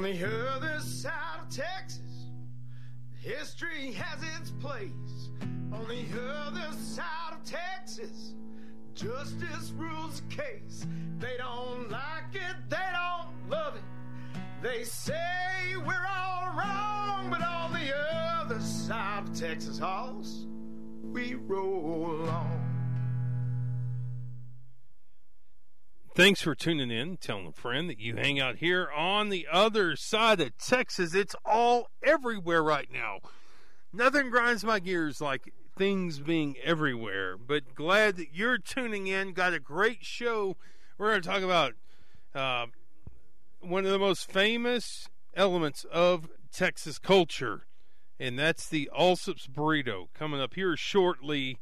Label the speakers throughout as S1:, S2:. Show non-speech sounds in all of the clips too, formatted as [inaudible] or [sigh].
S1: On the other side of Texas, history has its place. On the other side of Texas, justice rules the case. They don't like it, they don't love it. They say we're all wrong, but on the other side of Texas Hoss, we roll on.
S2: Thanks for tuning in. Telling a friend that you hang out here on the other side of Texas. It's all everywhere right now. Nothing grinds my gears like things being everywhere, but glad that you're tuning in. Got a great show. We're going to talk about uh, one of the most famous elements of Texas culture, and that's the Allsup's burrito. Coming up here shortly,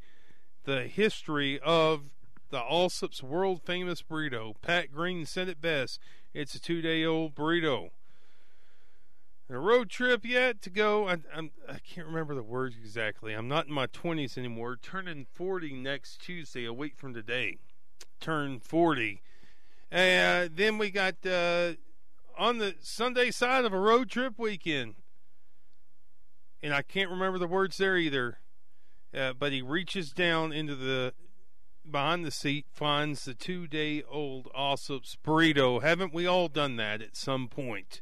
S2: the history of the Allsup's world famous burrito. Pat Green said it best. It's a two day old burrito. A road trip yet to go. I, I'm, I can't remember the words exactly. I'm not in my 20s anymore. Turning 40 next Tuesday, a week from today. Turn 40. Uh, then we got uh, on the Sunday side of a road trip weekend. And I can't remember the words there either. Uh, but he reaches down into the behind the seat, finds the two day old Allsup's burrito. Haven't we all done that at some point?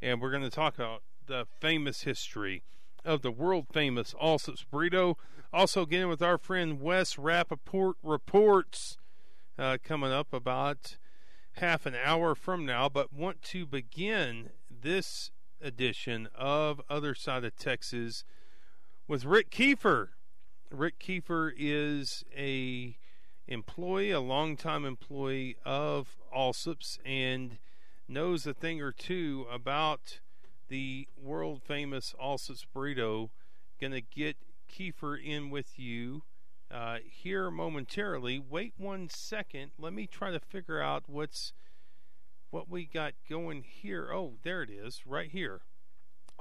S2: And we're going to talk about the famous history of the world famous Allsup's burrito. Also, getting with our friend Wes Rappaport reports uh, coming up about half an hour from now, but want to begin this edition of Other Side of Texas with Rick Kiefer. Rick Kiefer is a employee, a longtime employee of Allsup's, and knows a thing or two about the world famous Allsup's burrito. Going to get Kiefer in with you uh, here momentarily. Wait one second. Let me try to figure out what's what we got going here. Oh, there it is, right here.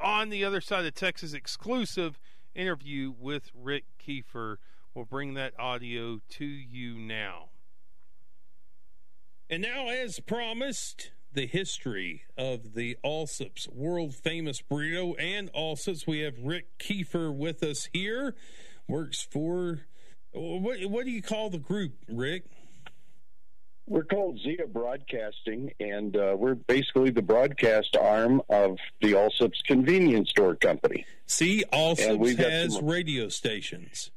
S2: On the other side of Texas, exclusive interview with Rick Kiefer. We'll bring that audio to you now. And now, as promised, the history of the Allsup's world famous burrito and Allsup's. We have Rick Kiefer with us here. Works for what? What do you call the group, Rick?
S3: We're called Zia Broadcasting, and uh, we're basically the broadcast arm of the Allsup's convenience store company.
S2: See, Allsup's has some... radio stations.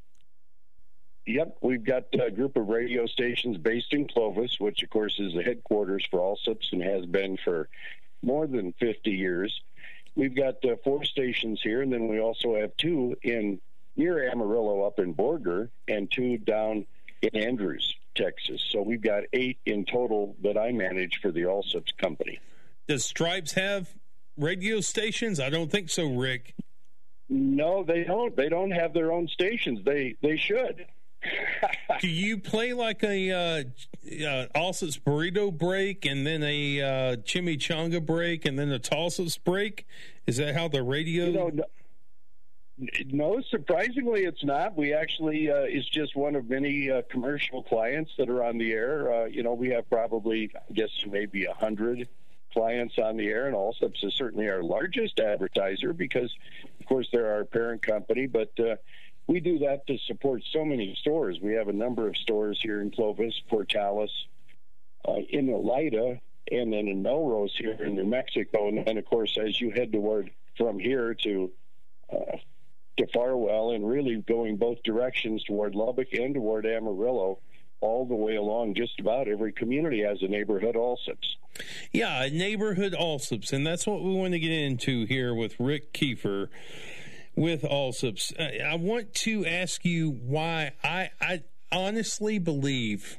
S3: Yep, we've got a group of radio stations based in Clovis, which of course is the headquarters for Allsup's and has been for more than 50 years. We've got uh, four stations here, and then we also have two in near Amarillo up in Borger and two down in Andrews, Texas. So we've got eight in total that I manage for the Allsup's company.
S2: Does Stripes have radio stations? I don't think so, Rick.
S3: No, they don't. They don't have their own stations. They they should.
S2: Do you play like a uh, uh, Allsup's burrito break and then a uh, chimichanga break and then a Tulsa's break? Is that how the radio?
S3: You know, no, no, surprisingly, it's not. We actually uh, is just one of many uh, commercial clients that are on the air. Uh, you know, we have probably, I guess, maybe a hundred clients on the air, and Allsup's is certainly our largest advertiser because, of course, they're our parent company, but uh, we do that to support so many stores. We have a number of stores here in Clovis, Portales, uh, in Elida, and then in Melrose here in New Mexico. And then, of course, as you head toward from here to uh, to Farwell, and really going both directions toward Lubbock and toward Amarillo, all the way along just about every community has a neighborhood Allsup's.
S2: Yeah, neighborhood Allsup's, and that's what we want to get into here with Rick Kiefer with Allsup's. Uh, I want to ask you why I, I honestly believe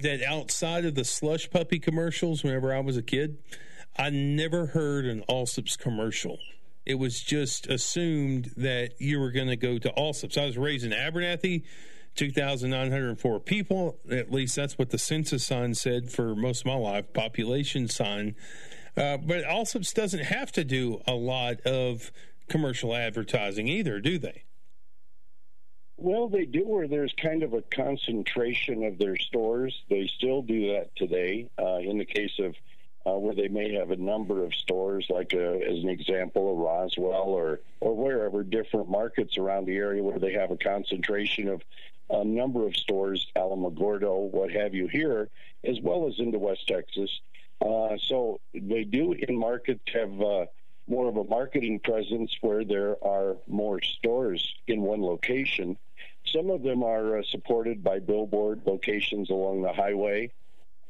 S2: that outside of the slush puppy commercials, whenever I was a kid, I never heard an Allsup's commercial. It was just assumed that you were going to go to Allsup's. I was raised in Abernathy, 2,904 people. At least that's what the census sign said for most of my life, population sign. Uh, but Allsup's doesn't have to do a lot of commercial advertising either, do they?
S3: Well, they do where there's kind of a concentration of their stores. They still do that today. Uh, in the case of uh, where they may have a number of stores, like a, uh, as an example, a Roswell or or wherever different markets around the area where they have a concentration of a number of stores, Alamogordo, what have you here, as well as into West Texas. Uh, so they do in markets have uh, more of a marketing presence where there are more stores in one location. Some of them are uh, supported by billboard locations along the highway.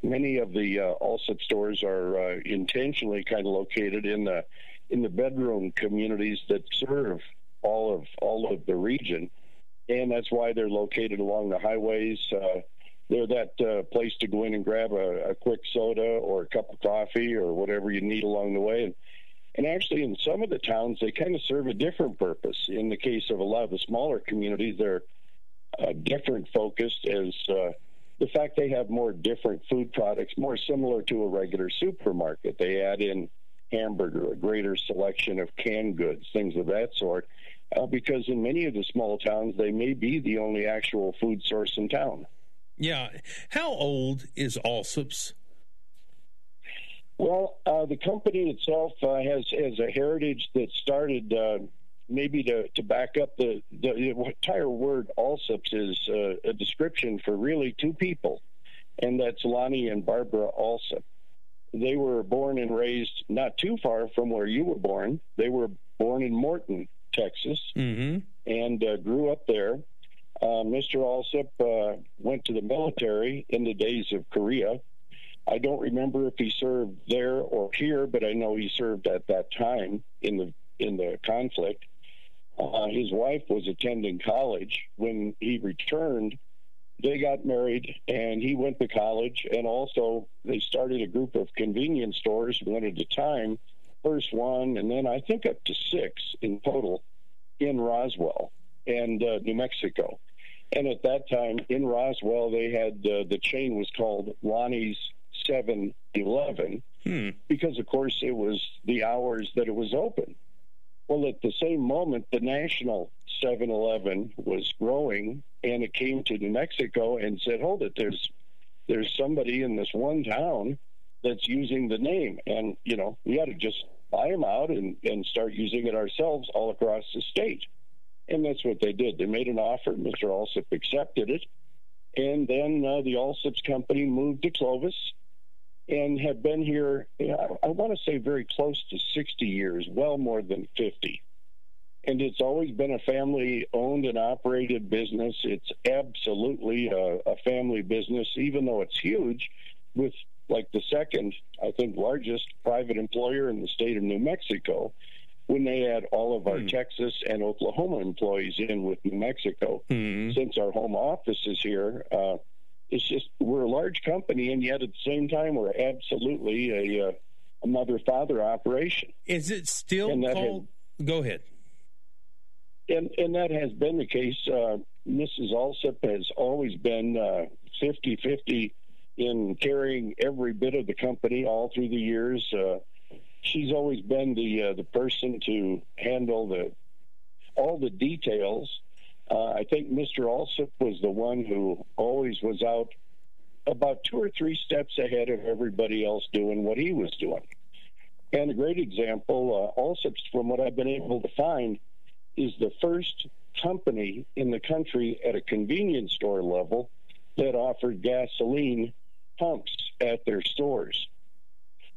S3: Many of the uh, Allsup stores are uh, intentionally kind of located in the in the bedroom communities that serve all of all of the region, and that's why they're located along the highways. Uh, they're that uh, place to go in and grab a, a, quick soda or a cup of coffee or whatever you need along the way. And, and actually, in some of the towns, they kind of serve a different purpose. In the case of a lot of the smaller communities, they're uh, different focused as uh, the fact they have more different food products, more similar to a regular supermarket. They add in hamburger, a greater selection of canned goods, things of that sort. Uh, because in many of the small towns, they may be the only actual food source in town.
S2: Yeah. How old is Allsup's?
S3: Well, uh, the company itself uh, has has a heritage that started uh, maybe to, to back up the, the entire word Allsups is uh, a description for really two people, and that's Lonnie and Barbara Allsup. They were born and raised not too far from where you were born. They were born in Morton, Texas, mm-hmm. and uh, grew up there. Uh, Mr. Allsup uh, went to the military in the days of Korea. I don't remember if he served there or here, but I know he served at that time in the in the conflict. Uh, his wife was attending college when he returned. They got married, and he went to college. And also, they started a group of convenience stores, one at a time. First one, and then I think up to six in total in Roswell and uh, New Mexico. And at that time in Roswell, they had uh, the chain was called Lonnie's 7 Eleven hmm. because, of course, it was the hours that it was open. Well, at the same moment, the national 7 Eleven was growing, and it came to New Mexico and said, Hold it, there's, there's somebody in this one town that's using the name. And, you know, we got to just buy them out and, and start using it ourselves all across the state. And that's what they did. They made an offer. Mr. Allsup accepted it. And then uh, the Allsups company moved to Clovis and have been here, I want to say, very close to 60 years, well more than 50. And it's always been a family owned and operated business. It's absolutely a, a family business, even though it's huge, with like the second, I think, largest private employer in the state of New Mexico when they had all of our mm. Texas and Oklahoma employees in with New Mexico. Mm. Since our home office is here, uh, it's just we're a large company, and yet at the same time we're absolutely a, uh, a mother father operation.
S2: Is it still called? Had, Go ahead.
S3: And and that has been the case. Uh, Mrs. Allsup has always been uh, 50-50 in carrying every bit of the company all through the years. Uh, she's always been the uh, the person to handle the all the details uh, I think Mr. Allsup was the one who always was out about two or three steps ahead of everybody else doing what he was doing. And a great example, uh, from what I've been able to find, is the first company in the country at a convenience store level that offered gasoline pumps at their stores.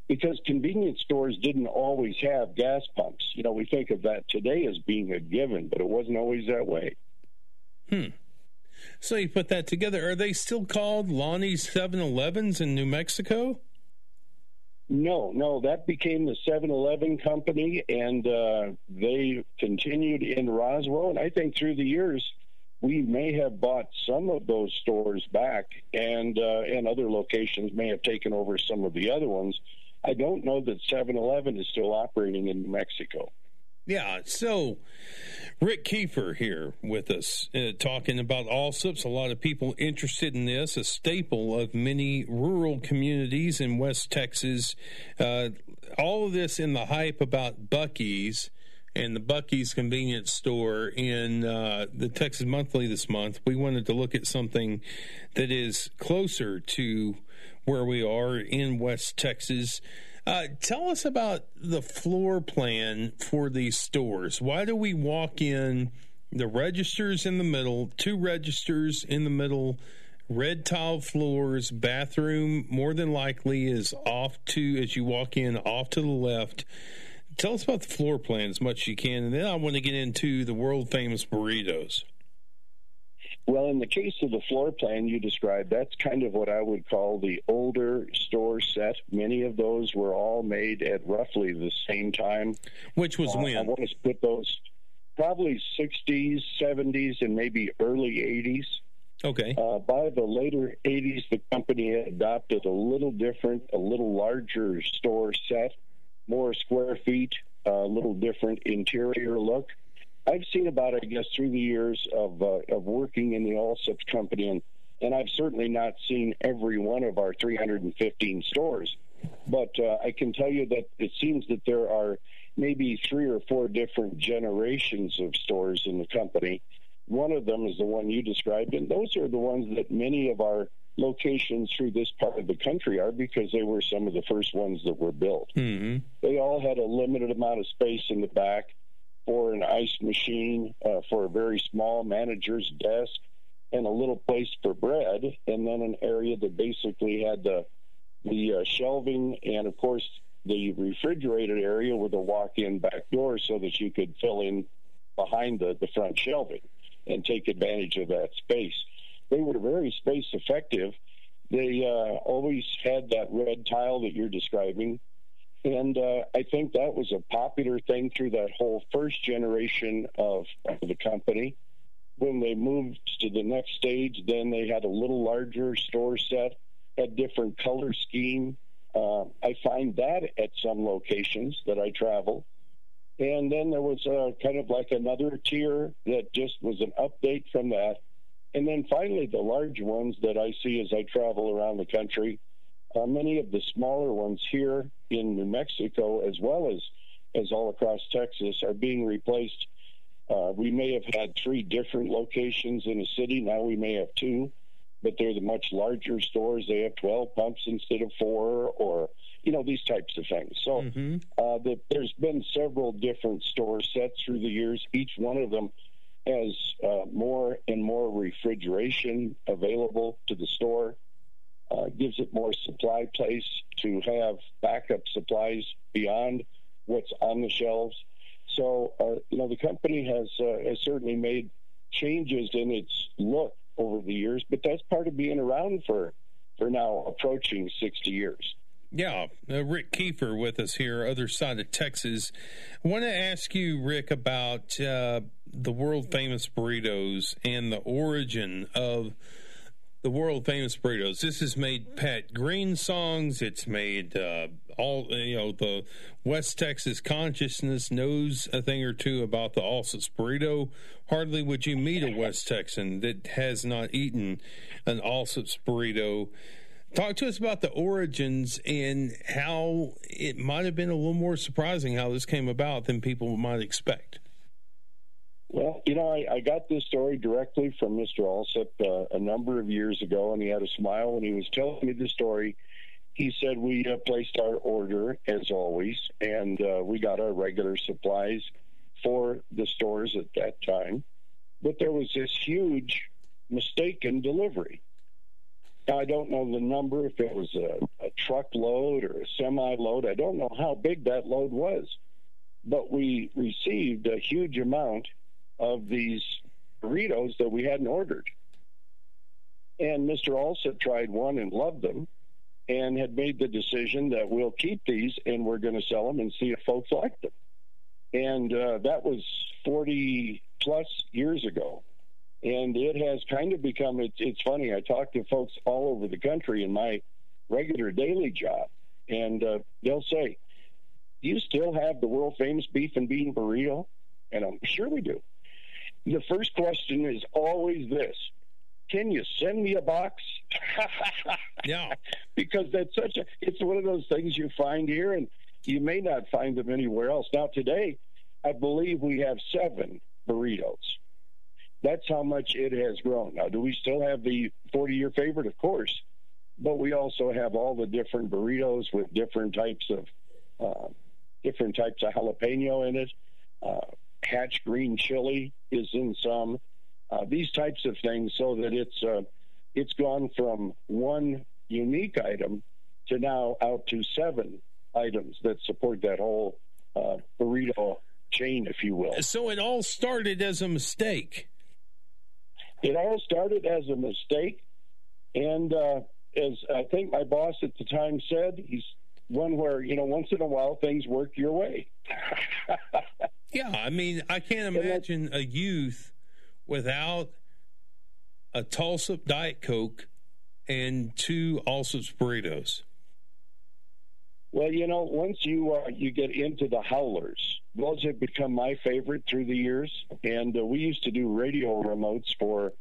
S3: Because convenience stores didn't always have gas pumps. You know, we think of that today as being a given, but it wasn't always that way.
S2: Hmm. So you put that together. Are they still called Lonnie's 7 Elevens in New Mexico?
S3: No, no, that became the 7 Eleven company, and uh, they continued in Roswell. And I think through the years, we may have bought some of those stores back, and uh, and other locations may have taken over some of the other ones. I don't know that 7 Eleven is still operating in New Mexico.
S2: Yeah, so Rick Kiefer here with us, uh, talking about Allsups. A lot of people interested in this, a staple of many rural communities in West Texas. Uh, all of this in the hype about Buc-ee's and the Buc-ee's convenience store in uh, the Texas Monthly this month. We wanted to look at something that is closer to where we are in West Texas. Uh, tell us about the floor plan for these stores. Why do we walk in the registers in the middle, two registers in the middle, red tile floors, bathroom more than likely is off to as you walk in off to the left. Tell us about the floor plan as much as you can, and then I want to get into the world famous burritos.
S3: Well, in the case of the floor plan you described, that's kind of what I would call the older store set. Many of those were all made at roughly the same time.
S2: Which was
S3: uh,
S2: when?
S3: I want to put those probably 60s, 70s, and maybe early 80s.
S2: Okay.
S3: Uh, by the later 80s, the company adopted a little different, a little larger store set, more square feet, a little different interior look. I've seen about, I guess, through the years of uh, of working in the Allsups company, and and I've certainly not seen every one of our 315 stores, but uh, I can tell you that it seems that there are maybe three or four different generations of stores in the company. One of them is the one you described, and those are the ones that many of our locations through this part of the country are because they were some of the first ones that were built.
S2: Mm-hmm.
S3: They all had a limited amount of space in the back for an ice machine, uh, for a very small manager's desk, and a little place for bread, and then an area that basically had the the uh, shelving and, of course, the refrigerated area with a walk-in back door, so that you could fill in behind the, the front shelving and take advantage of that space. They were very space effective. They uh, always had that red tile that you're describing. And uh, I think that was a popular thing through that whole first generation of, the company. When they moved to the next stage, then they had a little larger store set, had different color scheme. Uh, I find that at some locations that I travel. And then there was uh, kind of like another tier that just was an update from that. And then finally, the large ones that I see as I travel around the country uh, many of the smaller ones here in New Mexico, as well as as all across Texas, are being replaced. Uh, we may have had three different locations in a city. Now we may have two, but they're the much larger stores. They have 12 pumps instead of four, or you know these types of things. So mm-hmm. uh, the, there's been several different store sets through the years. Each one of them has uh, more and more refrigeration available to the store uh, gives it more supply place to have backup supplies beyond what's on the shelves. So, uh, you know, the company has uh, has certainly made changes in its look over the years, but that's part of being around for for now approaching 60 years.
S2: Yeah, uh, Rick Kiefer with us here, other side of Texas. I want to ask you, Rick, about uh, the world famous burritos and the origin of the world famous burritos. This has made Pat Green songs. It's made uh, all you know. The West Texas consciousness knows a thing or two about the Allsups burrito. Hardly would you meet a West Texan that has not eaten an Allsups burrito. Talk to us about the origins and how it might have been a little more surprising how this came about than people might expect.
S3: Well, you know, I, I got this story directly from Mr. Allsup uh, a number of years ago, and he had a smile when he was telling me the story. He said we uh, placed our order as always, and uh, we got our regular supplies for the stores at that time. But there was this huge mistake in delivery. Now, I don't know the number, if it was a, a truckload or a semi load. I don't know how big that load was. But we received a huge amount of these burritos that we hadn't ordered. And Mr. Allsup tried one and loved them and had made the decision that we'll keep these and we're going to sell them and see if folks like them. And uh, that was 40 plus years ago. And it has kind of become, it's, it's funny, I talk to folks all over the country in my regular daily job, and uh, they'll say, Do you still have the world famous beef and bean burrito? And I'm sure we do the first question is always this. Can you send me a box? [laughs]
S2: Yeah.
S3: Because that's such a it's one of those things you find here and you may not find them anywhere else. Now today i believe we have seven burritos. That's how much it has grown. Now do we still have the 40 year favorite? Of course. But we also have all the different burritos with different types of uh, different types of jalapeno in it. Uh, hatch green chili is in some. Uh, these types of things, so that it's uh, it's gone from one unique item to now out to seven items that support that whole uh, burrito chain, if you will.
S2: So it all started as a mistake.
S3: It all started as a mistake, and uh, as I think my boss at the time said, he's one where you know once in a while things work your way. [laughs]
S2: yeah, I mean, I can't imagine a youth without a Tulsa Diet Coke and two Allsup's burritos.
S3: Well, you know, once you uh, you get into the howlers, those have become my favorite through the years. And uh, we used to do radio remotes for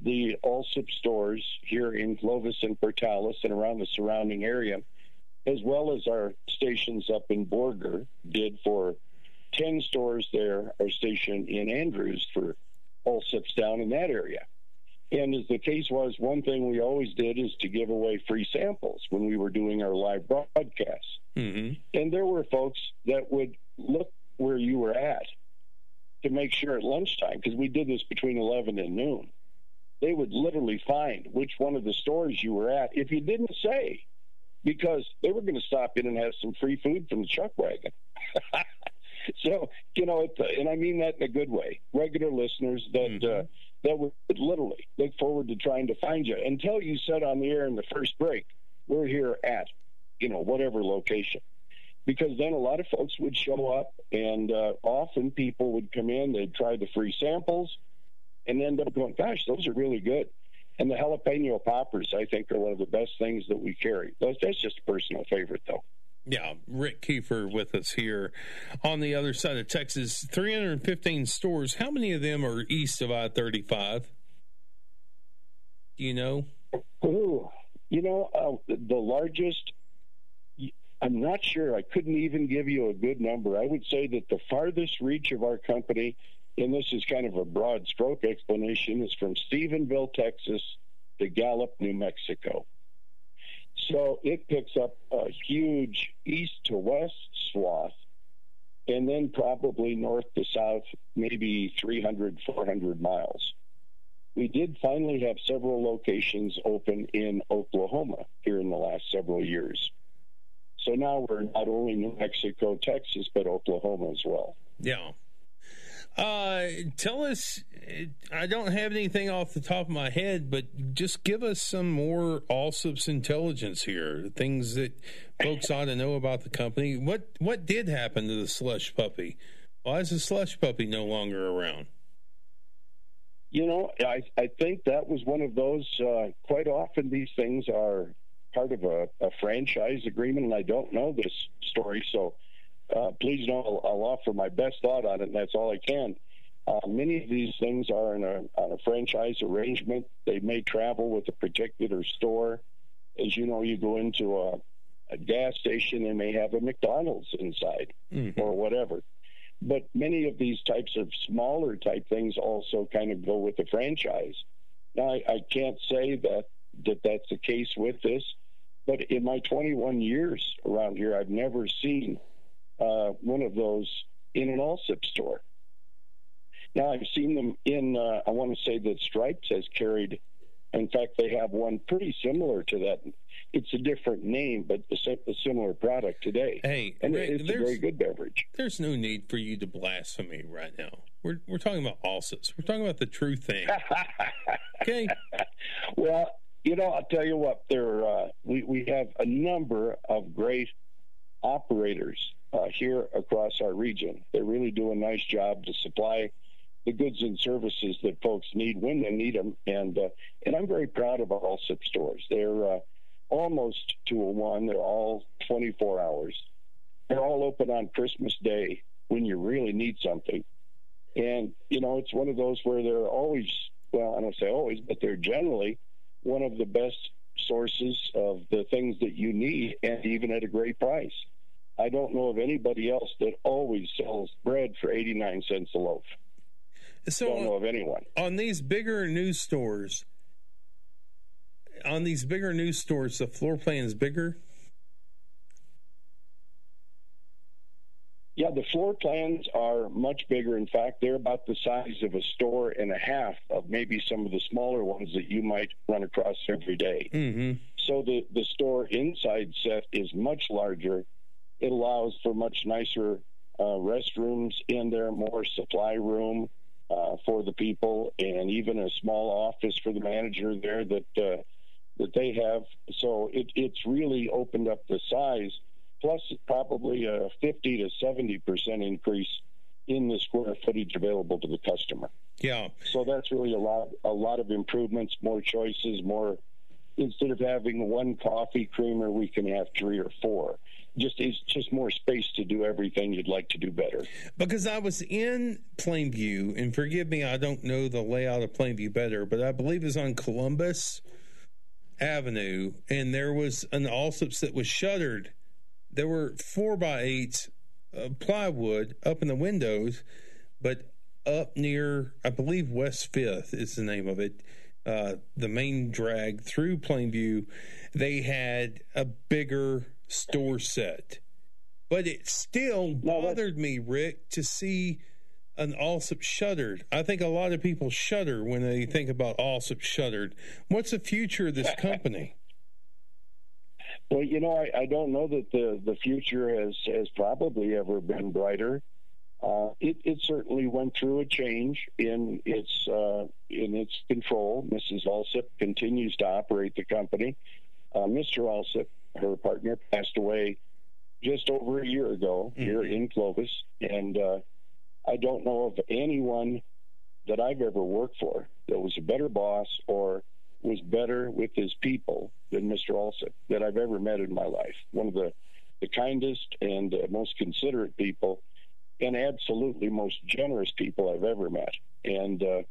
S3: the Allsup stores here in Clovis and Portales and around the surrounding area, as well as our stations up in Borger did for 10 stores there, are stationed in Andrews for Allsups down in that area. And as the case was, one thing we always did is to give away free samples when we were doing our live broadcasts. Mm-hmm. And there were folks that would look where you were at to make sure at lunchtime, because we did this between 11 and noon, they would literally find which one of the stores you were at if you didn't say, because they were going to stop in and have some free food from the chuck wagon. [laughs] [laughs] so, you know, and I mean that in a good way. Regular listeners that. Mm-hmm. Uh, that would literally look forward to trying to find you until you said on the air in the first break, we're here at, you know, whatever location. Because then a lot of folks would show up, and uh, often people would come in, they'd try the free samples, and end up going, gosh, those are really good. And the jalapeno poppers, I think, are one of the best things that we carry. That's just a personal favorite, though.
S2: Yeah, Rick Kiefer with us here on the other side of Texas. 315 stores. How many of them are east of I 35? Do you know?
S3: Ooh, you know, uh, the largest, I'm not sure. I couldn't even give you a good number. I would say that the farthest reach of our company, and this is kind of a broad stroke explanation, is from Stephenville, Texas to Gallup, New Mexico. So it picks up a huge east to west swath, and then probably north to south, maybe 300, 400 miles. We did finally have several locations open in Oklahoma here in the last several years. So now we're not only New Mexico, Texas, but Oklahoma as well.
S2: Yeah. Uh, tell us, I don't have anything off the top of my head, but just give us some more Allsup's intelligence here, things that folks ought to know about the company. What what did happen to the slush puppy? Why is the slush puppy no longer around?
S3: You know, I, I think that was one of those. Uh, quite often, these things are part of a, a franchise agreement, and I don't know this story, so uh, please know I'll, I'll, offer my best thought on it, and that's all I can. Uh, many of these things are in a, on a franchise arrangement. They may travel with a particular store. As you know, you go into a, a gas station, they may have a McDonald's inside mm-hmm. or whatever. But many of these types of smaller type things also kind of go with the franchise. Now, I, I can't say that, that that's the case with this, but in my 21 years around here, I've never seen uh, one of those in an Allsup store. Now, I've seen them in, uh, I want to say that Stripes has carried, in fact, they have one pretty similar to that. It's a different name, but a, similar product today.
S2: Hey,
S3: and it's a very good beverage.
S2: There's no need for you to blaspheme right now. We're, we're talking about Allsups. We're talking about the true thing. [laughs] okay.
S3: Well, you know, I'll tell you what. There, uh, we we have a number of great operators uh, here across our region. They really do a nice job to supply the goods and services that folks need when they need them. And uh, and I'm very proud of our Allsup stores. They're uh, almost to a one. They're all 24 hours. They're all open on Christmas Day when you really need something. And you know, it's one of those where they're always well, I don't say always, but they're generally one of the best sources of the things that you need, and even at a great price. I don't know of anybody else that always sells bread for 89 cents a loaf.
S2: So
S3: don't know of anyone.
S2: On these bigger news stores, on these bigger news stores, the floor plan is bigger.
S3: Yeah, the floor plans are much bigger. In fact, they're about the size of a store and a half of maybe some of the smaller ones that you might run across every day.
S2: Mm-hmm.
S3: So the, the store inside set is much larger. It allows for much nicer uh, restrooms in there, more supply room uh, for the people, and even a small office for the manager there that uh, that they have. So it, it's really opened up the size plus probably a 50 to 70 percent increase in the square footage available to the customer.
S2: Yeah.
S3: So that's really a lot a lot of improvements, more choices, more instead of having one coffee creamer, we can have three or four. Just it's just more space to do everything you'd like to do better.
S2: Because I was in Plainview, and forgive me, I don't know the layout of Plainview better, but I believe it's on Columbus Avenue, and there was an Allsup's that was shuttered there were four by eights of plywood up in the windows, but up near, I believe West Fifth is the name of it. Uh, the main drag through Plainview, they had a bigger store set, but it still bothered me, Rick, to see an Allsup shuttered. I think a lot of people shudder when they think about Allsup shuttered. What's the future of this company?
S3: Well, you know, I, I don't know that the, the future has, has probably ever been brighter. Uh, it, it certainly went through a change in its uh, in its control. Mrs. Allsup continues to operate the company. Uh, Mr. Allsup, her partner, passed away just over a year ago mm-hmm. here in Clovis, and uh, I don't know of anyone that I've ever worked for that was a better boss or was better with his people than Mr. Allsup that I've ever met in my life. One of the, the kindest and uh, most considerate people, and absolutely most generous people I've ever met. And uh,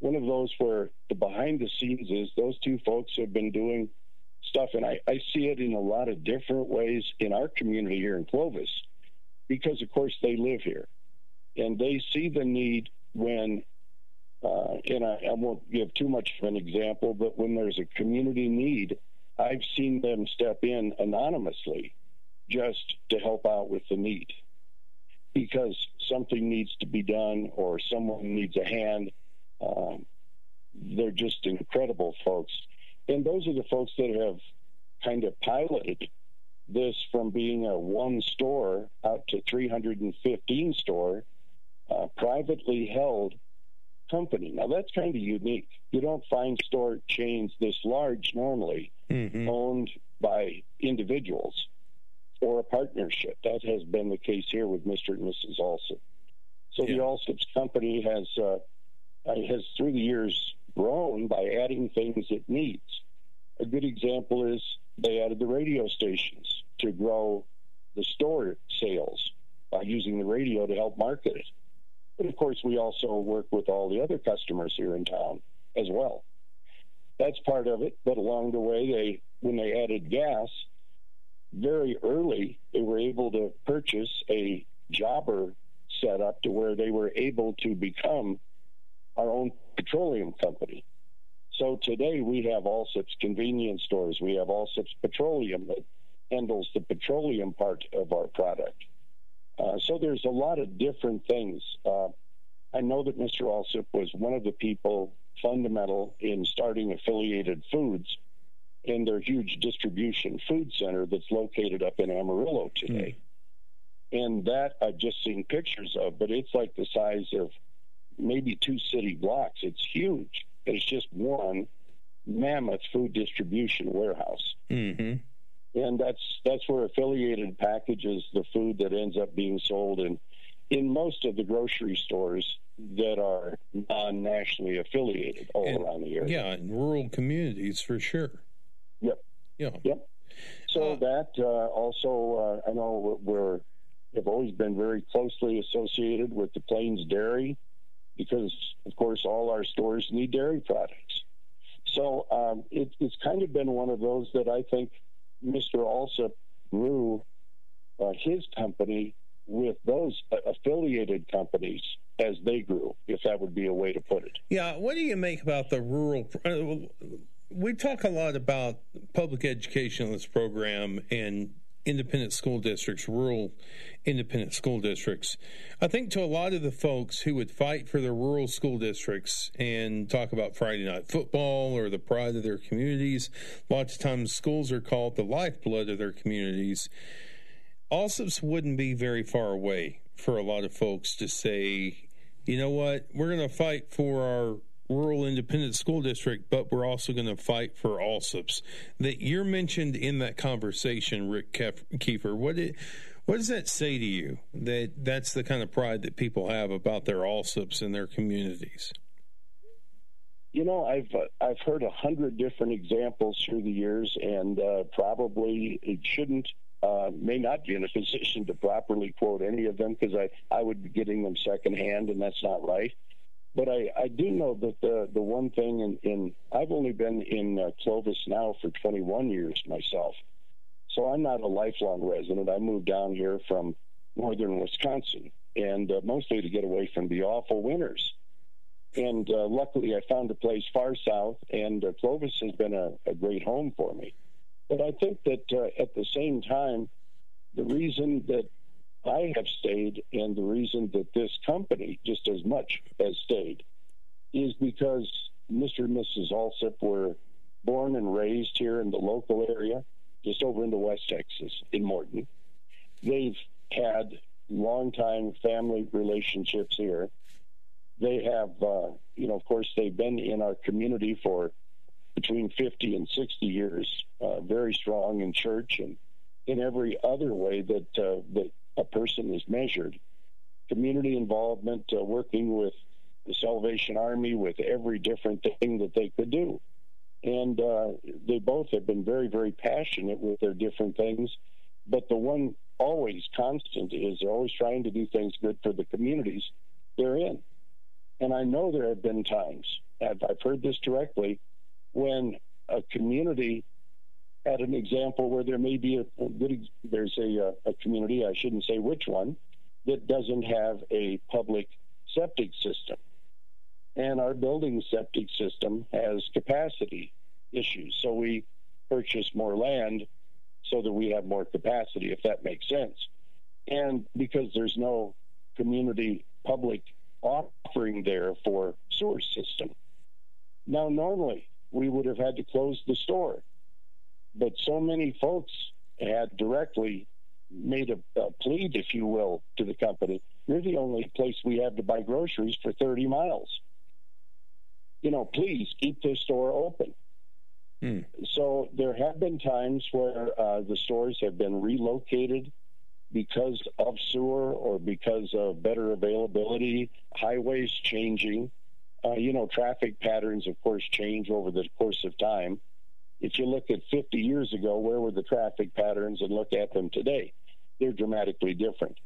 S3: one of those where the behind the scenes is those two folks have been doing stuff, and I, I see it in a lot of different ways in our community here in Clovis because, of course, they live here. And they see the need when uh, and I, I won't give too much of an example, but when there's a community need, I've seen them step in anonymously just to help out with the need because something needs to be done or someone needs a hand. Um, they're just incredible folks. And those are the folks that have kind of piloted this from being a one store out to 315 store, uh, privately held company. Now that's kind of unique. You don't find store chains this large normally mm-hmm. owned by individuals or a partnership. That has been the case here with Mr. and Mrs. Allsup. So yeah. the Allsup's company has uh, has through the years grown by adding things it needs. A good example is they added the radio stations to grow the store sales by using the radio to help market it. But of course, we also work with all the other customers here in town as well. That's part of it. But along the way, they when they added gas, very early they were able to purchase a jobber setup to where they were able to become our own petroleum company. So today we have Allsup's convenience stores. We have Allsup's Petroleum that handles the petroleum part of our product. Uh, so there's a lot of different things. Uh, I know that Mr. Allsup was one of the people fundamental in starting affiliated foods in their huge distribution food center that's located up in Amarillo today. Mm. And that I've just seen pictures of, but it's like the size of maybe two city blocks. It's huge. but It's just one mammoth food distribution warehouse.
S2: Mm-hmm
S3: and that's that's where affiliated packages the food that ends up being sold in in most of the grocery stores that are non-nationally affiliated all and, around the area.
S2: Yeah, in rural communities for sure.
S3: Yep.
S2: Yeah.
S3: Yep. So uh, that uh, also, uh, I know we're have always been very closely associated with the Plains Dairy because, of course, all our stores need dairy products. So um, it, it's kind of been one of those that I think Mr. Allsup grew uh, his company with those affiliated companies as they grew, if that would be a way to put it.
S2: Yeah. What do you make about the rural? Uh, we talk a lot about public education in this program and independent school districts, rural independent school districts. I think to a lot of the folks who would fight for their rural school districts and talk about Friday night football or the pride of their communities, lots of times schools are called the lifeblood of their communities. Allsup's wouldn't be very far away for a lot of folks to say, you know what, we're going to fight for our rural independent school district, but we're also going to fight for Allsup's. That you're mentioned in that conversation, Rick Kiefer. What did, what does that say to you? That that's the kind of pride that people have about their Allsup's in their communities.
S3: You know, I've I've heard a hundred different examples through the years, and uh, probably it shouldn't uh, may not be in a [laughs] position to properly quote any of them because I, I would be getting them secondhand, and that's not right. But I, I do know that the the one thing in, in I've only been in uh, Clovis now for 21 years myself, so I'm not a lifelong resident. I moved down here from northern Wisconsin, and uh, mostly to get away from the awful winters. And uh, luckily, I found a place far south, and uh, Clovis has been a, a great home for me. But I think that uh, at the same time, the reason that I have stayed and the reason that this company just as much has stayed is because Mr. and Mrs. Allsup were born and raised here in the local area, just over into West Texas in Morton. They've had long-time family relationships here. They have, uh, you know, of course, they've been in our community for between 50 and 60 years, uh, very strong in church and in every other way that uh, that a person is measured. Community involvement, uh, working with the Salvation Army, with every different thing that they could do. And uh, they both have been very, very passionate with their different things. But the one always constant is they're always trying to do things good for the communities they're in. And I know there have been times, I've, I've heard this directly, when a community had an example where there may be a, good, there's a, uh, a community, I shouldn't say which one, that doesn't have a public septic system. And our building septic system has capacity issues. So we purchase more land so that we have more capacity, if that makes sense. And because there's no community public offering there for sewer system. Now, normally we would have had to close the store but so many folks had directly made a, a plead, if you will, to the company. You're the only place we have to buy groceries for 30 miles. You know, please keep this store open. Hmm. So there have been times where uh, the stores have been relocated because of sewer or because of better availability, highways changing. Uh, you know, traffic patterns, of course, change over the course of time if you look at 50 years ago, where were the traffic patterns and look at them today? They're dramatically different.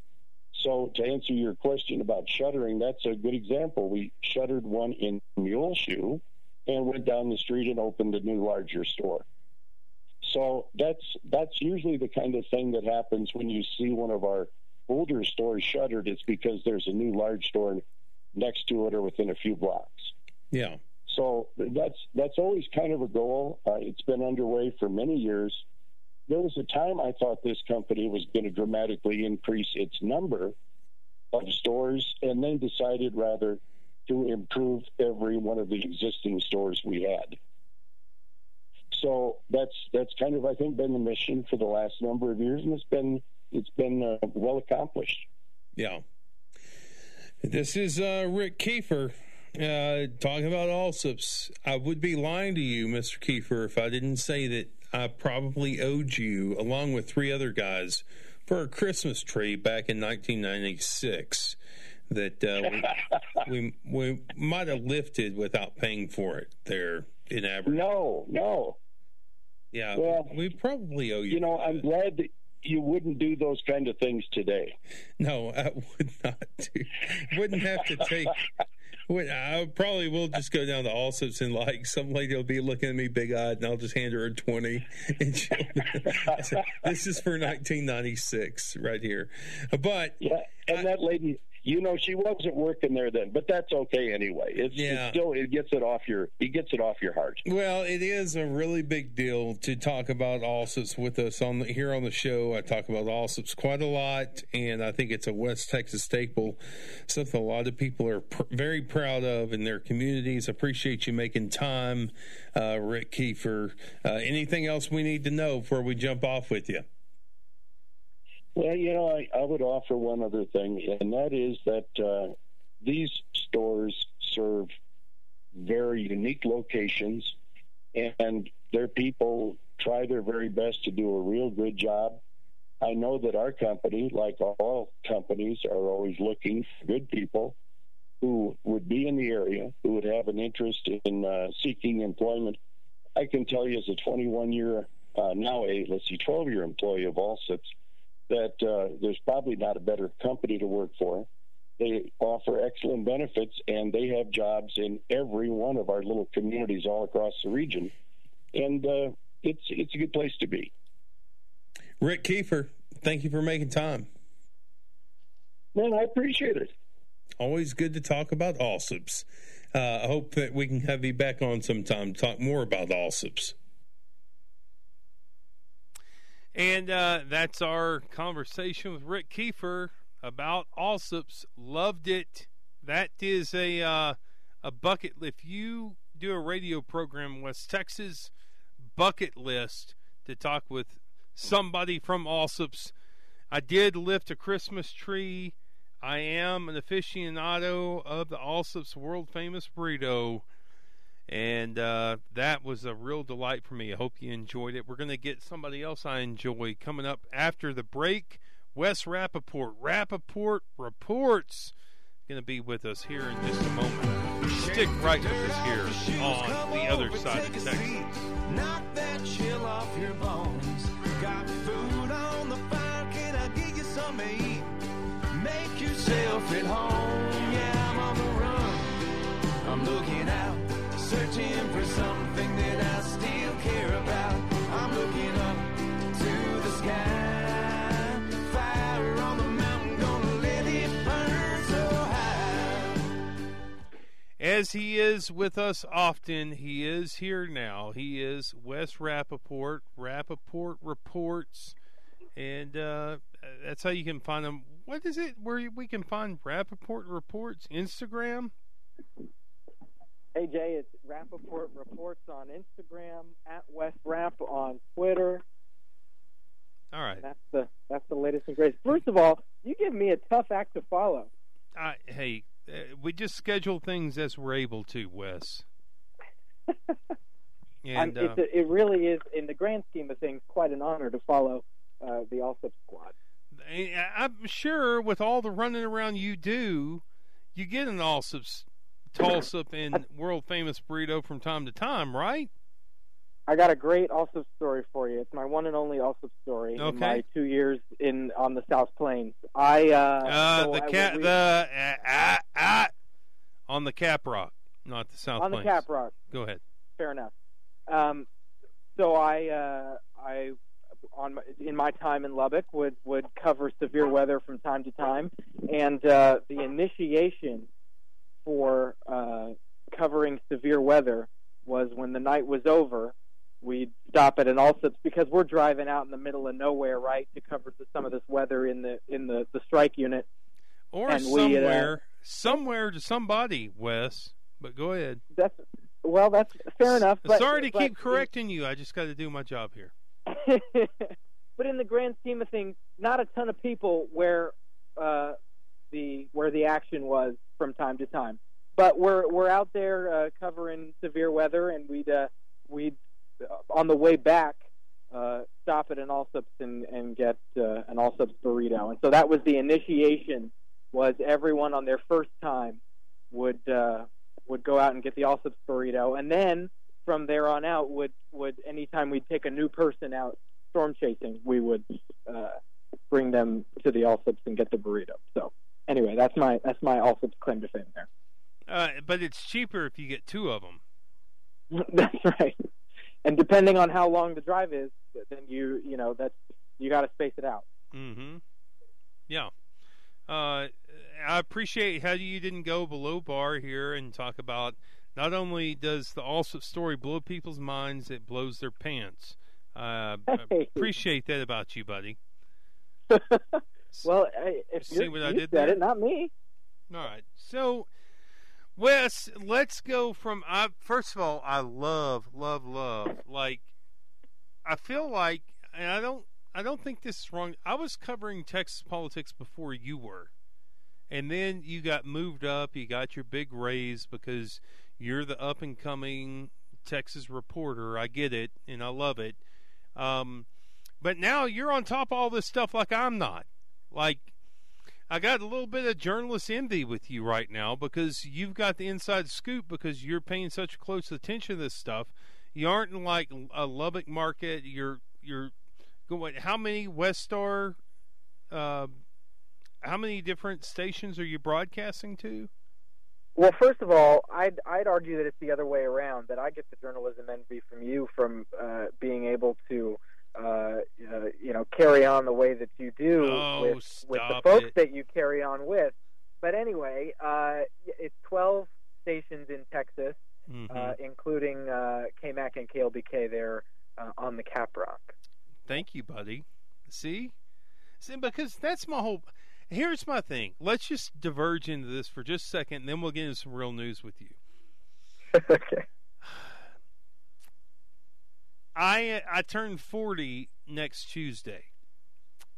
S3: So, to answer your question about shuttering, that's a good example. We shuttered one in Muleshoe and went down the street and opened a new, larger store. So that's that's usually the kind of thing that happens when you see one of our older stores shuttered. It's because there's a new large store next to it or within a few blocks.
S2: Yeah.
S3: So that's that's always kind of a goal. Uh, it's been underway for many years. There was a time I thought this company was going to dramatically increase its number of stores, and then decided rather to improve every one of the existing stores we had. So that's that's kind of I think been the mission for the last number of years, and it's been it's been uh, well accomplished.
S2: Yeah. This is uh, Rick Kiefer uh, talking about Allsup's, I would be lying to you, Mr. Kiefer, if I didn't say that I probably owed you, along with three other guys, for a Christmas tree back in 1996 that uh, we, [laughs] we, we might have lifted without paying for it there in Aberdeen.
S3: No, no.
S2: Yeah, well, we probably owe you.
S3: You know, I'm glad that you wouldn't do those kind of things today.
S2: No, I [laughs] would not do. Wouldn't have to take I probably will just go down to Allsup's and like some lady will be looking at me big eyed, and I'll just hand her a twenty. And say, [laughs] this is for 1996 right here. But
S3: yeah, and I, that lady, you know, she wasn't working there then, but that's okay anyway. It's,
S4: Yeah.
S3: it's still it gets it off your it gets it off your heart.
S4: Well, it is a really big deal to talk about Allsups with us on the, here on the show. I talk about Allsups quite a lot, and I think it's a West Texas staple, something a lot of people are pr- very proud of in their communities. Appreciate you making time, uh, Rick Kiefer. Uh, anything else we need to know before we jump off with you?
S3: Well, you know, I, I would offer one other thing, and that is that uh, these stores serve very unique locations, and their people try their very best to do a real good job. I know that our company, like all companies, are always looking for good people who would be in the area, who would have an interest in uh, seeking employment. I can tell you, as a 21 year, uh, now a let's see, 12 year employee of Allsups, that uh, there's probably not a better company to work for. They offer excellent benefits, and they have jobs in every one of our little communities all across the region, and uh, it's it's a good place to be.
S4: Rick Kiefer, thank you for making time.
S3: Man, I appreciate it.
S4: Always good to talk about Allsups. Uh, I hope that we can have you back on sometime to talk more about Allsups.
S2: And uh, that's our conversation with Rick Kiefer about Allsups. Loved it. That is a uh, a bucket. If you do a radio program in West Texas, bucket list to talk with somebody from Allsups. I did lift a Christmas tree. I am an aficionado of the Allsups world famous burrito. And uh, that was a real delight for me. I hope you enjoyed it. We're going to get somebody else I enjoy coming up after the break. Wes Rappaport. Rappaport Reports going to be with us here in just a moment. Stick right with us here on the other side of Texas.
S1: Knock that chill off your bones. Got food on the fire, can I get you some eat? Make yourself at home. Yeah, I'm on the run. I'm looking out,
S2: As he is with us often, he is here now. He is Wes Rappaport, Rappaport Reports, and uh, that's how you can find him. What is it where we can find Rappaport Reports? Instagram?
S5: Hey Jay, it's Rappaport Reports on Instagram, at Wes Rapp on Twitter.
S2: All right.
S5: That's the that's the latest and greatest. First of all, you give me a tough act to follow.
S2: I, hey, we just schedule things as we're able to, Wes. [laughs] And uh,
S5: it's a, it really is, in the grand scheme of things, quite an honor to follow uh, the Allsup squad.
S2: I- I'm sure with all the running around you do, you get an awesome toss up and world famous burrito from time to time, right?
S5: I got a great Allsup story for you. It's my one and only Allsup story in my two years in on the South Plains. I uh,
S2: Uh,
S5: so
S2: the cat,
S5: we-
S2: the uh, ah, ah, on the Cap Rock, not the South Plains.
S5: on the Cap Rock.
S2: Go ahead.
S5: fair enough. Um, so I, uh, I, on my, in my time in Lubbock, would would cover severe weather from time to time, and uh, the initiation for uh, covering severe weather was when the night was over. We'd stop at an Allsups because we're driving out in the middle of nowhere, right, to cover the, some of this weather in the in the, the strike unit.
S2: Or
S5: And we, uh,
S2: somewhere, somewhere to somebody, Wes. But go ahead.
S5: That's well, that's fair enough. But,
S2: Sorry to
S5: but
S2: keep correcting you. I just got to do my job here. [laughs]
S5: but in the grand scheme of things, not a ton of people where uh, the where the action was from time to time. But we're we're out there uh, covering severe weather, and we'd uh, we'd on the way back uh, stop at an Allsups and and get uh, an Allsups burrito, and so that was the initiation. Was everyone on their first time would uh, would go out and get the Allsups burrito, and then from there on out would would anytime we'd take a new person out storm chasing, we would uh, bring them to the Allsups and get the burrito. So anyway, that's my that's my Allsups claim to fame there.
S2: Uh, but it's cheaper if you get two of them. [laughs]
S5: that's right. And depending on how long the drive is, then you you know that's you got to space it out.
S2: Mm-hmm. Yeah. Uh, I appreciate how you didn't go below bar here and talk about not only does the also story blow people's minds, it blows their pants. Uh, [laughs]
S5: Hey.
S2: appreciate that about you, buddy. [laughs]
S5: well, I- if
S2: See what I did
S5: said
S2: there?
S5: it, not me.
S2: All right. So, Wes, let's go from. I first of all, I love, love, love. Like, I feel like, and I don't, I don't think this is wrong. I was covering Texas politics before you were, and then you got moved up. You got your big raise because you're the up and coming Texas reporter. I get it, and I love it. Um, but now you're on top of all this stuff like I'm not. Like I got a little bit of journalist envy with you right now because you've got the inside scoop because you're paying such close attention to this stuff. You aren't in like a Lubbock market. You're you're going. How many West Star? Uh, how many different stations are you broadcasting to?
S5: Well, first of all, I'd I'd argue that it's the other way around. That I get the journalism envy from you from uh, being able to, uh, uh, you know, carry on the way that you do
S2: Oh,
S5: with with the folks
S2: it.
S5: that you carry on with. But anyway, uh, it's 12 stations in Texas,
S2: Mhm.
S5: uh, including uh, KAMC and KLBK there uh, on the Cap Rock.
S2: Thank you, buddy. See? See, because that's my whole. Here's my thing. Let's just diverge into this for just a second, and then we'll get into some real news with you. [laughs]
S5: okay.
S2: I I turn 40 next Tuesday.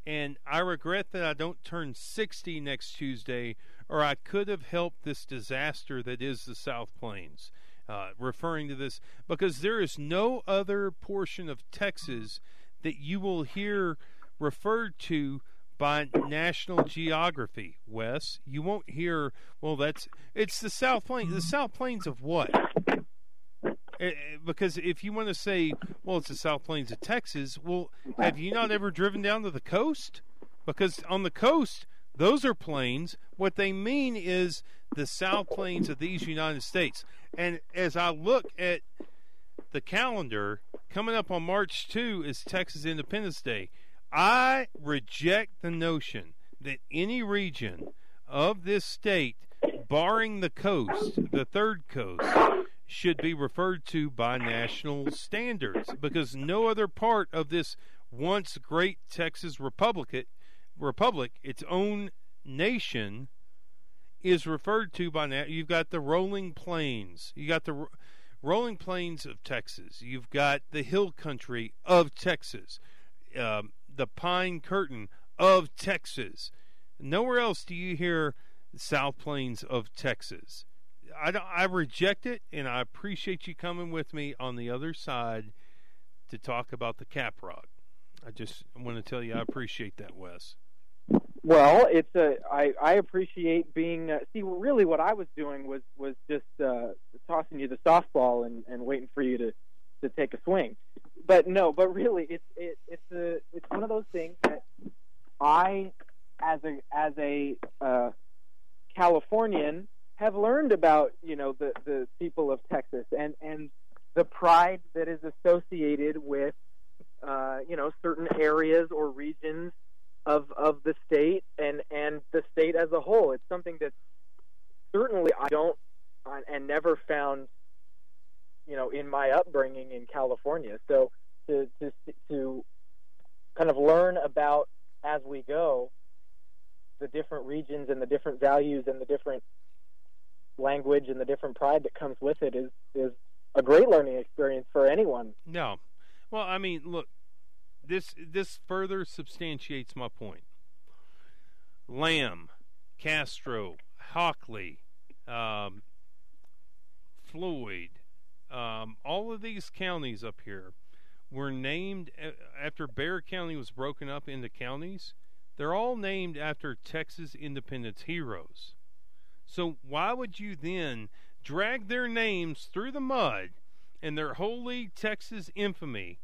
S2: And I regret that I don't turn 60 next Tuesday, or I could have helped this disaster that is the South Plains. Uh, referring to this, because there is no other portion of Texas that you will hear referred to by National Geography, Wes. You won't hear, well, that's, it's the South Plains. The South Plains of what? Eh, eh, because if you want to say, well, it's the South Plains of Texas, well, have you not ever driven down to the coast? Because on the coast, those are plains. What they mean is the South Plains of these United States. And as I look at the calendar, coming up on March 2 is Texas Independence Day. I reject the notion that any region of this state, barring the coast, the third coast, should be referred to by national standards because no other part of this once great Texas Republic, republic, its own nation, is referred to by now. You've got the rolling plains. You got the ro- rolling plains of Texas. You've got the hill country of Texas. Um, the pine curtain of Texas. Nowhere else do you hear South Plains of Texas. I, don't- I reject it, and I appreciate you coming with me on the other side to talk about the Cap Rock. I just want to tell you I appreciate that, Wes.
S5: Well, it's a. I I appreciate being. Uh, see, really, what I was doing was was just uh, tossing you the softball and, and waiting for you to, to take a swing. But no, but really, it's it, it's a it's one of those things that I, as a as a uh, Californian, have learned about you know the the people of Texas and and the pride that is associated with uh, you know certain areas or regions of of the state and and the state as a whole. It's something that certainly I don't and never found, you know, in my upbringing in California. So to to to kind of learn about as we go the different regions and the different values and the different language and the different pride that comes with it is is a great learning experience for anyone.
S2: No. Well, I mean, look, this this further substantiates my point. Lamb, Castro, Hockley, um, Floyd, um, all of these counties up here were named after Bexar County was broken up into counties. They're all named after Texas independence heroes. So why would you then drag their names through the mud and their holy Texas infamy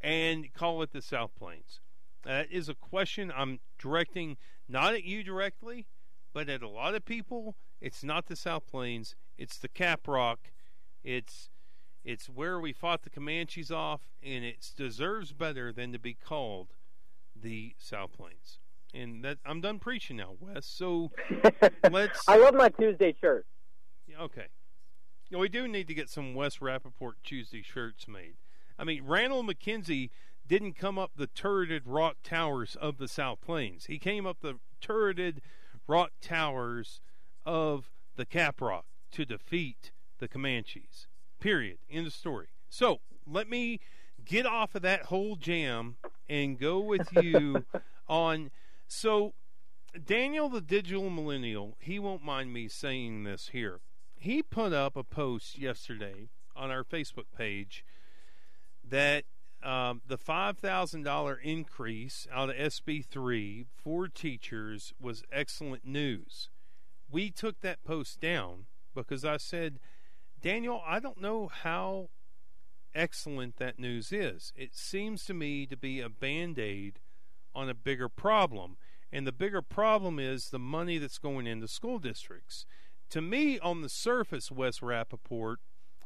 S2: and call it the South Plains? That is a question I'm directing not at you directly, but at a lot of people. It's not the South Plains. It's the Caprock. It's it's where we fought the Comanches off, and it deserves better than to be called the South Plains. And that I'm done preaching now, Wes. So [laughs] let's.
S5: I love my Tuesday church.
S2: Okay. we do need to get some Wes Rappaport Tuesday shirts made. I mean, Randall McKenzie didn't come up the turreted rock towers of the South Plains. He came up the turreted rock towers of the Caprock to defeat the Comanches. Period. End of story. So let me get off of that whole jam and go with you [laughs] on. So Daniel, the digital millennial, he won't mind me saying this here. He put up a post yesterday on our Facebook page that um, the $5,000 increase out of SB3 for teachers was excellent news. We took that post down because I said, Daniel, I don't know how excellent that news is. It seems to me to be a band aid on a bigger problem. And the bigger problem is the money that's going into school districts. To me, on the surface, Wes Rappaport,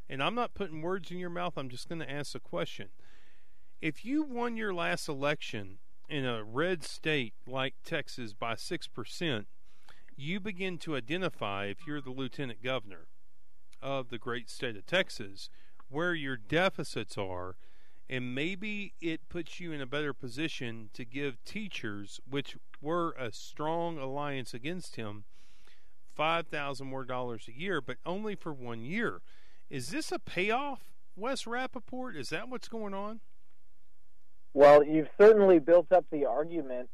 S2: and I'm not putting words in your mouth, I'm just going to ask a question. If you won your last election in a red state like Texas by 6%, you begin to identify, if you're the lieutenant governor of the great state of Texas, where your deficits are, and maybe it puts you in a better position to give teachers, which were a strong alliance against him, five thousand more dollars a year, but only for one year. Is this a payoff, Wes Rappaport? Is that what's going on?
S5: Well, you've certainly built up the argument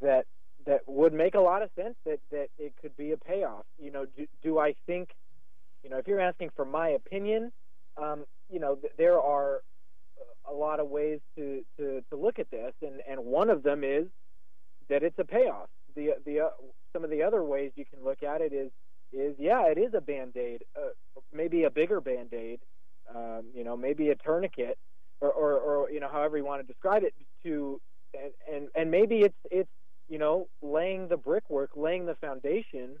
S5: that that would make a lot of sense that that it could be a payoff. You know, do, do I think, you know, if you're asking for my opinion, um, you know, th- there are a lot of ways to, to, to look at this, and, and one of them is that it's a payoff. The the uh, some of the other ways you can look at it is is yeah, it is a band aid, uh, maybe a bigger band aid, um, you know, maybe a tourniquet, or, or, or you know, however you want to describe it. To and, and and maybe it's it's you know laying the brickwork, laying the foundation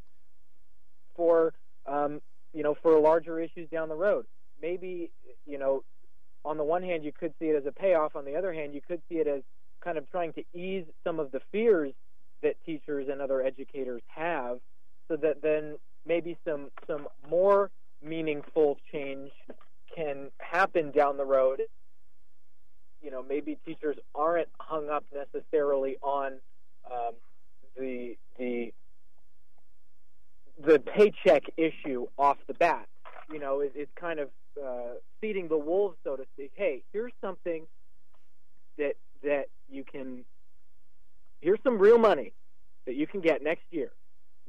S5: for um, you know for larger issues down the road maybe you know on the one hand you could see it as a payoff. On the other hand you could see it as kind of trying to ease some of the fears that teachers and other educators have so that then maybe some some more meaningful change can happen down the road. You know maybe teachers aren't hung up necessarily on um, the the the paycheck issue off the bat. You know it, it's kind of uh, feeding the wolves, so to speak. Hey, here's something that that you can. Here's some real money that you can get next year.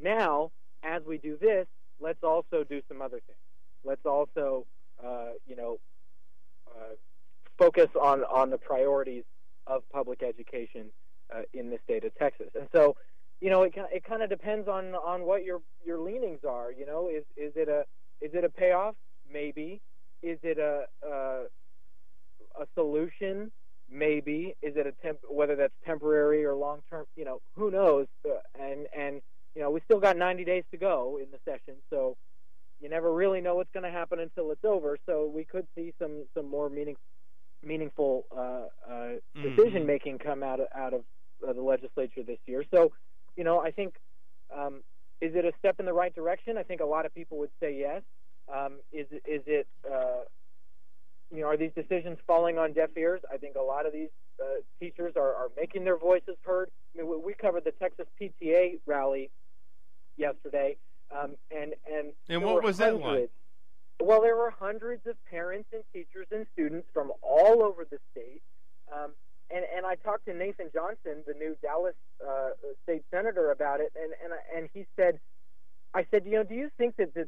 S5: Now, as we do this, let's also do some other things. Let's also, uh, you know, uh, focus on on the priorities of public education uh, in the state of Texas. And so, you know, it it kind of depends on on what your your leanings are. You know, is is it a is it a payoff? Maybe. Is it a a, a solution? Maybe. Is it a temp? Whether that's temporary or long term, you know, who knows? Uh, and and you know, we still got 90 days to go in the session, so you never really know what's going to happen until it's over. So we could see some some more meaning, meaningful uh, uh, mm-hmm. decision making come out of, out of uh, the legislature this year. So, you know, I think um, is it a step in the right direction? I think a lot of people would say yes. Um, is is it uh, you know are these decisions falling on deaf ears? I think a lot of these uh, teachers are, are making their voices heard. I mean, we covered the Texas PTA rally yesterday, um, and and
S2: and what was hundreds, that like?
S5: Well, there were hundreds of parents and teachers and students from all over the state. Um, and, and I talked to Nathan Johnson, the new Dallas uh, state senator, about it, and, and and he said, I said, you know, do you think that the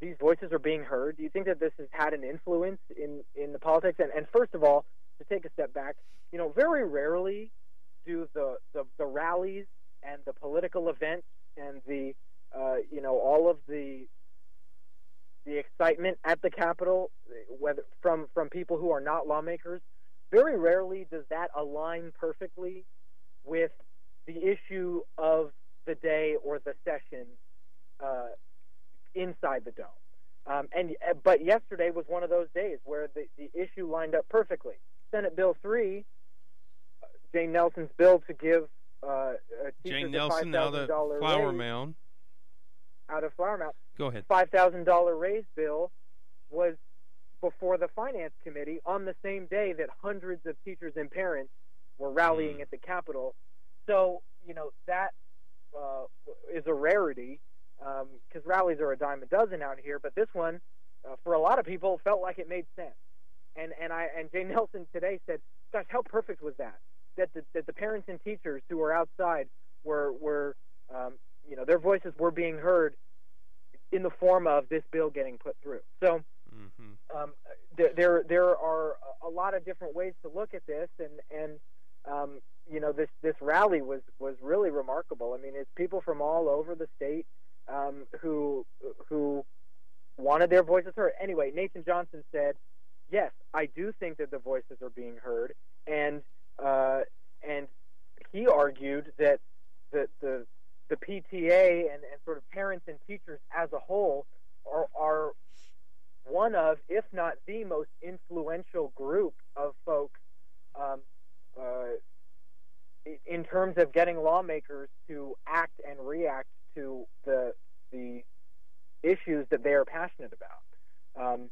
S5: these voices are being heard? Do you think that this has had an influence in, in the politics? And, and first of all, to take a step back, you know, very rarely do the, the, the rallies and the political events and the, uh, you know, all of the the excitement at the Capitol, whether from from people who are not lawmakers, very rarely does that align perfectly with the issue of the day or the session uh, inside the dome. Um, and uh, but yesterday was one of those days where the, the issue lined up perfectly. Senate Bill three, uh, Jane Nelson's bill to give uh,
S2: Jane Nelson out of Flower Mound.
S5: Out of Flower Mound.
S2: Go ahead.
S5: Five thousand dollar raise bill was before the finance committee on the same day that hundreds of teachers and parents were rallying
S2: mm.
S5: at the Capitol. So you know that uh, is a rarity because um, rallies are a dime a dozen out here. But this one, uh, for a lot of people, felt like it made sense. And and I and Jane Nelson today said, "Gosh, how perfect was that? That the, that the parents and teachers who were outside were were um, you know their voices were being heard in the form of this bill getting put through." So.
S2: Mm-hmm.
S5: Um, there, there, there are a lot of different ways to look at this, and and um, you know this this rally was was really remarkable. I mean, it's people from all over the state um, who who wanted their voices heard. Anyway, Nathan Johnson said, "Yes, I do think that the voices are being heard," and uh, and he argued that the the the PTA and, and sort of parents and teachers as a whole are, are one of, if not the most influential group of folks um, uh, in terms of getting lawmakers to act and react to the the issues that they are passionate about. Um,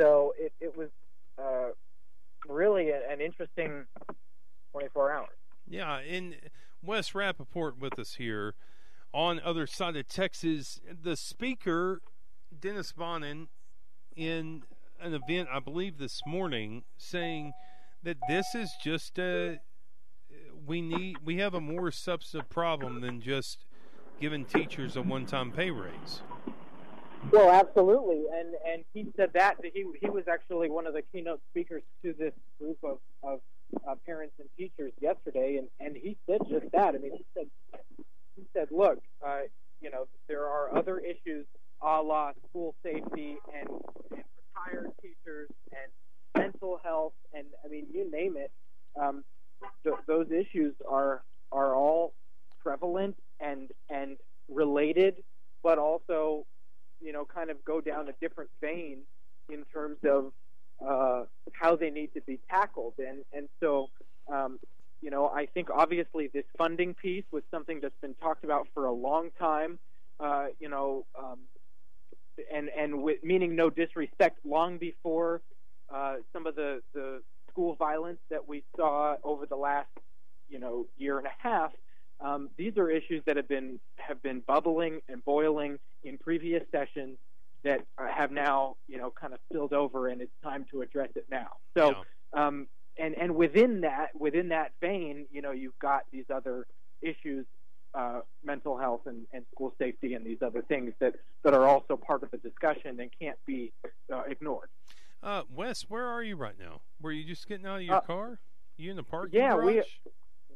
S5: so it, it was uh, really a, an interesting 24 hours.
S2: Yeah, and Wes Rappaport with us here on other side of Texas. The speaker, Dennis Bonnen, in an event, I believe this morning, saying that this is just a we need we have a more substantive problem than just giving teachers a one-time pay raise.
S5: Well, absolutely, and and he said that he he was actually one of the keynote speakers to this group of of uh, parents and teachers yesterday, and and he said just that. I mean, he said he said, look, uh, you know, there are other issues, a la school safety and, and retired teachers and mental health, and I mean, you name it. Um, th- those issues are are all prevalent and and related, but also, you know, kind of go down a different vein in terms of uh, how they need to be tackled. And and so, um, you know, I think obviously this funding piece was something that's been talked about for a long time. Uh, you know, um, and and with, meaning no disrespect, long before uh, some of the the school violence that we saw over the last you know year and a half. Um, these are issues that have been have been bubbling and boiling in previous sessions that have now you know kind of spilled over, and it's time to address it now. So, yeah. um, and and within that within that vein, you know, you've got these other issues, uh, mental health and, and school safety, and these other things that that are also part of the discussion and can't be uh, ignored.
S2: Uh, Wes, where are you right now? Were you just getting out of your
S5: uh,
S2: car? You in the park?
S5: Yeah,
S2: garage?
S5: we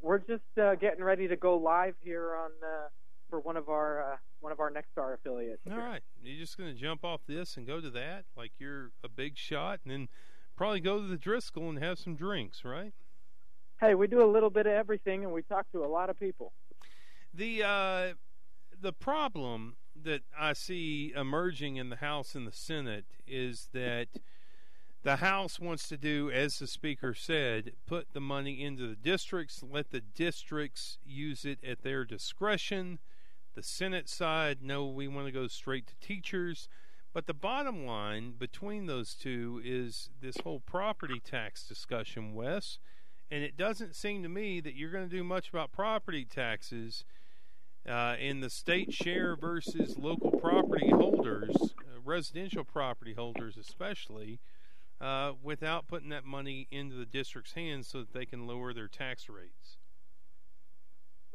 S5: we're just uh, getting ready to go live here on uh, for one of our uh, one of our Nexstar affiliates.
S2: All right, you're just going to jump off this and go to that like you're a big shot, and then probably go to the Driskill and have some drinks, right?
S5: Hey, we do a little bit of everything, and we talk to a lot of people.
S2: The uh, the problem that I see emerging in the House and the Senate is that the House wants to do, as the Speaker said, put the money into the districts, let the districts use it at their discretion. The Senate side, no, we want to go straight to teachers. But the bottom line between those two is this whole property tax discussion, Wes. And it doesn't seem to me that you're going to do much about property taxes uh, in the state share versus local property holders, uh, residential property holders especially uh, without putting that money into the district's hands so that they can lower their tax rates.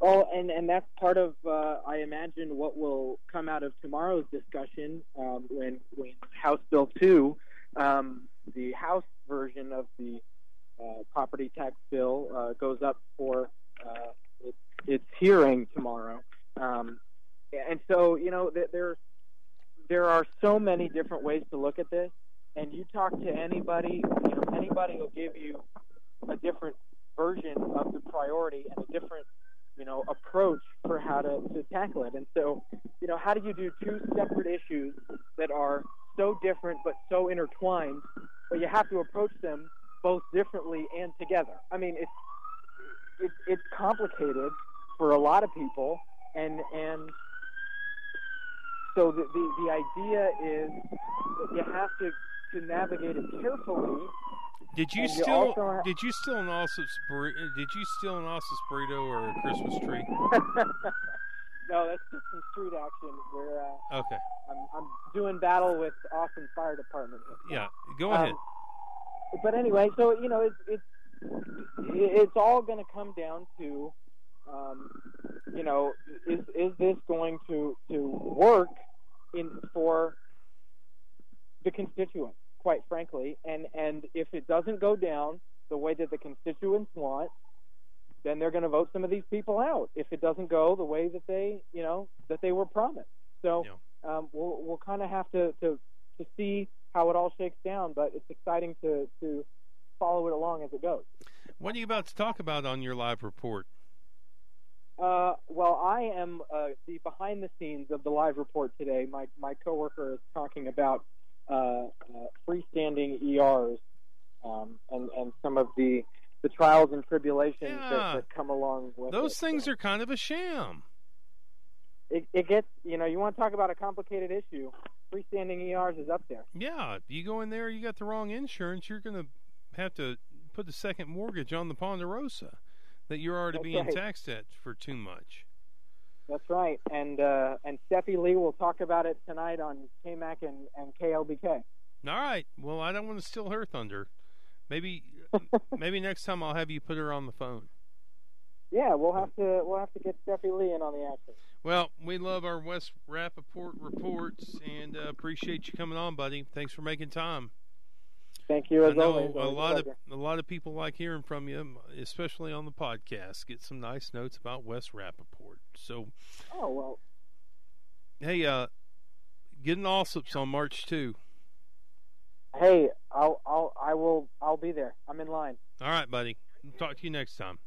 S5: Oh, and, and that's part of, uh, I imagine, what will come out of tomorrow's discussion um, when, when House Bill 2, um, the House version of the uh, property tax bill, uh, goes up for uh, its, its hearing tomorrow. Um, and so, you know, there, there are so many different ways to look at this and you talk to anybody, you know, anybody will give you a different version of the priority and a different, you know, approach for how to, to tackle it. And so, you know, how do you do two separate issues that are so different but so intertwined, but you have to approach them both differently and together? I mean, it's it, it's complicated, for a lot of people, and and so the the, the idea is that you have to to navigate it carefully.
S2: Did you
S5: And you
S2: steal?
S5: also ha-
S2: did you steal an Allsup's burrito? Did you steal an Allsup's burrito or a Christmas tree? [laughs]
S5: no, that's just some street action where uh,
S2: Okay,
S5: I'm, I'm doing battle with Austin Fire Department.
S2: yeah, go
S5: Um,
S2: ahead.
S5: but anyway, so you know, it's it's it's all going to come down to, um, you know, is is this going to to work in for the constituents? Quite frankly, and and if it doesn't go down the way that the constituents want, then they're going to vote some of these people out. If it doesn't go the way that they, you know, that they were promised, so um, we'll we'll kind of have to, to to see how it all shakes down. But it's exciting to to follow it along as it goes.
S2: What are you about to talk about on your live report?
S5: Uh, well, I am uh, the behind the scenes of the live report today. My my coworker is talking about freestanding ERs um, and and some of the the trials and tribulations
S2: Yeah.
S5: that, that come along with
S2: Those
S5: it.
S2: things
S5: So
S2: are kind of a sham.
S5: it, it gets you know you want to talk about a complicated issue. Freestanding ERs is up there.
S2: Yeah, you go in there, you got the wrong insurance, you're going to have to put the second mortgage on the Ponderosa that you're already
S5: That's
S2: being
S5: right.
S2: taxed at for too much.
S5: That's right, and uh, and Steffi Lee will talk about it tonight on KAMC and, and KLBK.
S2: All right. Well, I don't want to steal her thunder. Maybe [laughs] maybe next time I'll have you put her on the phone.
S5: Yeah, we'll have to we'll have to get Steffi Lee in on the action.
S2: Well, we love our Wes Rappaport reports and uh, appreciate you coming on, buddy. Thanks for making time.
S5: Thank you
S2: I
S5: as
S2: know
S5: always.
S2: a
S5: Always
S2: lot of a lot of people like hearing from you, especially on the podcast. Get some nice notes about Wes Rappaport. So,
S5: Oh well,
S2: hey, uh, getting Allsups on March two.
S5: hey, I'll I'll I will I'll be there. I'm in line.
S2: All right, buddy. Talk to you next time.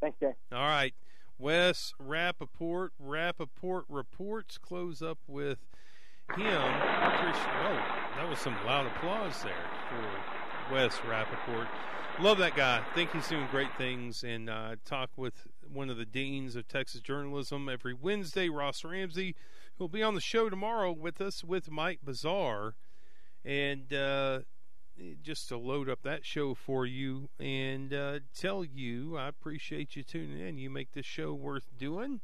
S5: Thanks, Jay.
S2: All right. Wes Rappaport, Rappaport Reports close up with him. Oh, that was some loud applause there for Wes Rappaport. Love that guy. Think he's doing great things. And uh, talk with one of the deans of Texas journalism every Wednesday, Ross Ramsey, who'll be on the show tomorrow with us with Mike Bazar. And uh, just to load up that show for you and uh, tell you I appreciate you tuning in. You make this show worth doing,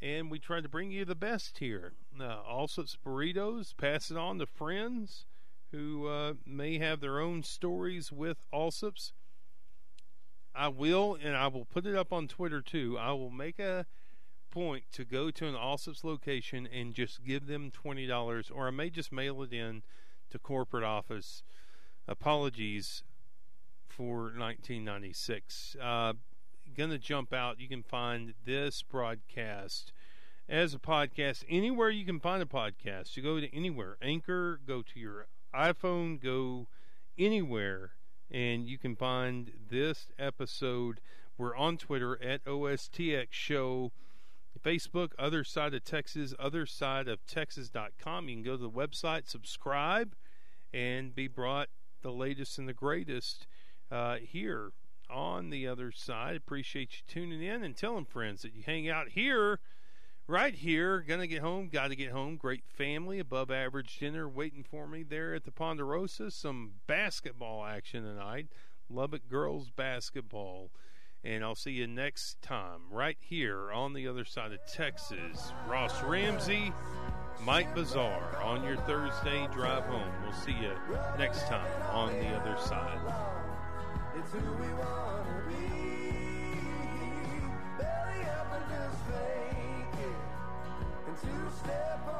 S2: and we try to bring you the best here. Uh, also, it's burritos. Pass it on to friends who uh, may have their own stories with Allsups. I will, and I will put it up on Twitter too. I will make a point to go to an Allsups location and just give them twenty dollars, or I may just mail it in to corporate office apologies for 1996. Uh, gonna jump out. You can find this broadcast as a podcast anywhere you can find a podcast. You go to anywhere, Anchor, go to your iPhone, go anywhere, and you can find this episode. We're on Twitter at OSTX Show. Facebook, Other Side of Texas, Other Side of Texas.com. You can go to the website, subscribe, and be brought the latest and the greatest uh, here on the other side. Appreciate you tuning in and telling friends that you hang out here, right here. Gonna get home, got to get home. Great family, above average dinner waiting for me there at the Ponderosa. Some basketball action tonight. Lubbock girls basketball. And I'll see you next time right here on the other side of Texas. Ross Ramsey, Mike Bazar on your Thursday drive home. We'll see you next time on the other side.
S1: It's